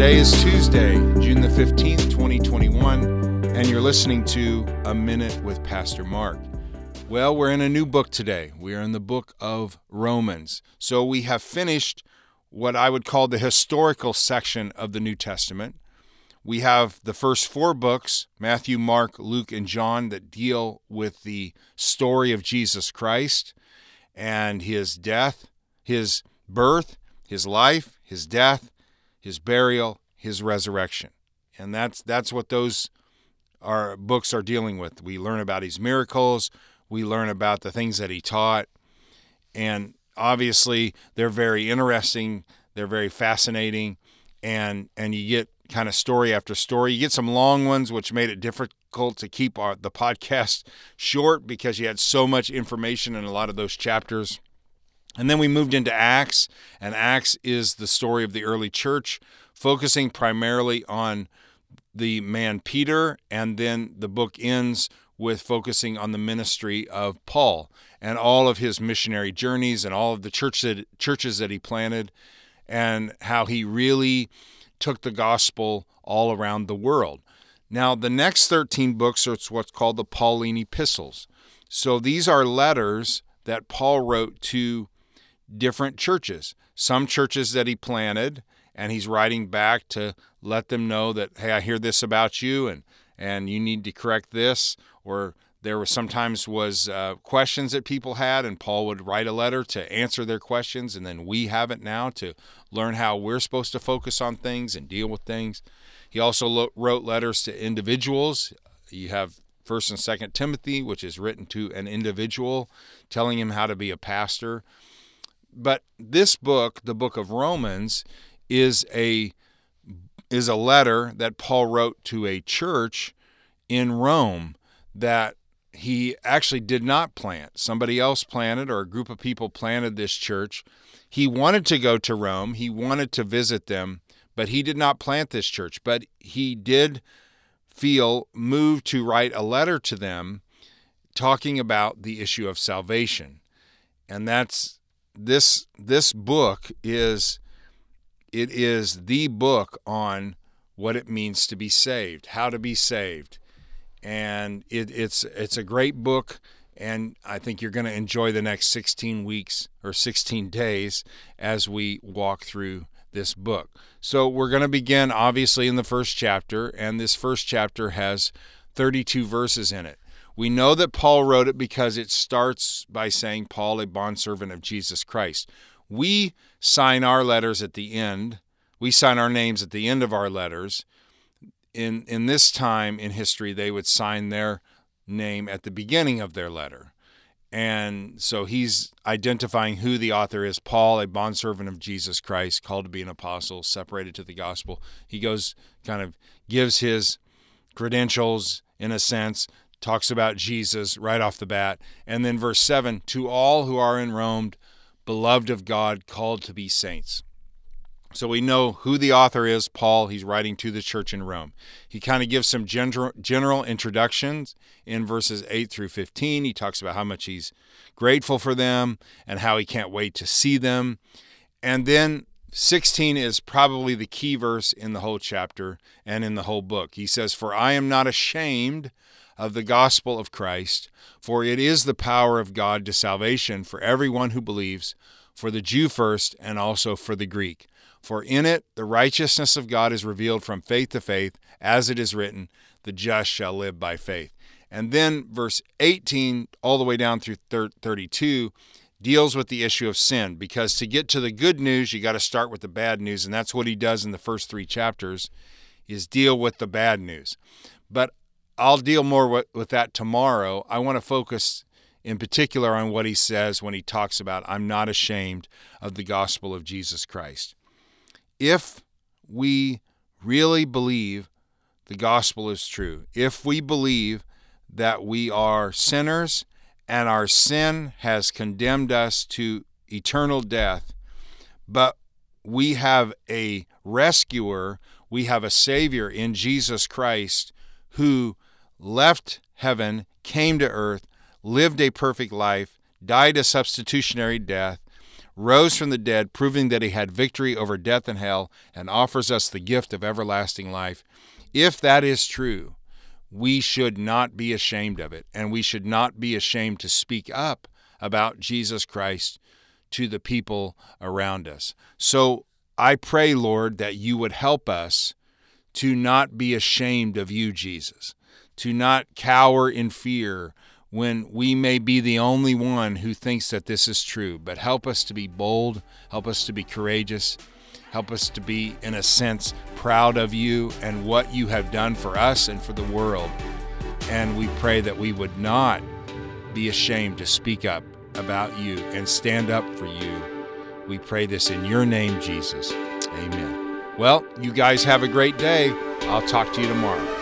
Today is Tuesday, June the 15th, 2021, and you're listening to A Minute with Pastor Mark. Well, we're in a new book today. We are in the book of Romans. So we have finished what I would call the historical section of the New Testament. We have the first four books Matthew, Mark, Luke, and John that deal with the story of Jesus Christ and his death, his birth, his life, his death, his burial, his resurrection. And that's that's what those our books are dealing with. We learn about his miracles, we learn about the things that he taught, and obviously they're very interesting, they're very fascinating, and and you get kind of story after story. You get some long ones, which made it difficult to keep our, the podcast short because you had so much information in a lot of those chapters. And then we moved into Acts, and Acts is the story of the early church, focusing primarily on the man Peter, and then the book ends with focusing on the ministry of Paul and all of his missionary journeys and all of the church that, churches that he planted, and how he really took the gospel all around the world. Now, the next 13 books are what's called the Pauline epistles. So these are letters that Paul wrote to different churches. Some churches that he planted, and he's writing back to let them know that, hey, I hear this about you, and and you need to correct this. Or there was sometimes was uh, questions that people had, and Paul would write a letter to answer their questions, and then we have it now to learn how we're supposed to focus on things and deal with things. He also lo- wrote letters to individuals. You have First and Second Timothy, which is written to an individual, telling him how to be a pastor. But this book, the book of Romans, is a is a letter that Paul wrote to a church in Rome that he actually did not plant. Somebody else planted, or a group of people planted this church. He wanted to go to Rome, he wanted to visit them, but he did not plant this church. But he did feel moved to write a letter to them talking about the issue of salvation. And that's this this book is it is the book on what it means to be saved, how to be saved, and it, it's it's a great book. And I think you're going to enjoy the next 16 weeks or 16 days as we walk through this book. So we're going to begin obviously in the first chapter, and this first chapter has 32 verses in it. We know that Paul wrote it because it starts by saying, Paul, a bondservant of Jesus Christ. We sign our letters at the end. We sign our names at the end of our letters. In, in this time in history, they would sign their name at the beginning of their letter. And so he's identifying who the author is Paul, a bondservant of Jesus Christ, called to be an apostle, separated to the gospel. He goes, kind of gives his credentials in a sense, talks about Jesus right off the bat. And then verse 7 to all who are in Rome, beloved of God, called to be saints. So we know who the author is, Paul. He's writing to the church in Rome. He kind of gives some general, general introductions in verses 8 through 15. He talks about how much he's grateful for them and how he can't wait to see them. And then 16 is probably the key verse in the whole chapter and in the whole book. He says, For I am not ashamed of the gospel of Christ, for it is the power of God to salvation for everyone who believes, for the Jew first and also for the Greek. For in it the righteousness of God is revealed from faith to faith, as it is written, the just shall live by faith. And then verse 18 all the way down through 32 deals with the issue of sin because to get to the good news you got to start with the bad news and that's what he does in the first 3 chapters is deal with the bad news. But I'll deal more with, with that tomorrow. I want to focus in particular on what he says when he talks about, I'm not ashamed of the gospel of Jesus Christ. If we really believe the gospel is true, if we believe that we are sinners and our sin has condemned us to eternal death, but we have a rescuer, we have a savior in Jesus Christ who left heaven, came to earth, lived a perfect life, died a substitutionary death, rose from the dead, proving that he had victory over death and hell, and offers us the gift of everlasting life. If that is true, we should not be ashamed of it, and we should not be ashamed to speak up about Jesus Christ to the people around us. So I pray, Lord, that you would help us to not be ashamed of you, Jesus, to not cower in fear when we may be the only one who thinks that this is true, but help us to be bold, help us to be courageous, help us to be, in a sense, proud of you and what you have done for us and for the world. And we pray that we would not be ashamed to speak up about you and stand up for you. We pray this in your name, Jesus. Amen. Well, you guys have a great day. I'll talk to you tomorrow.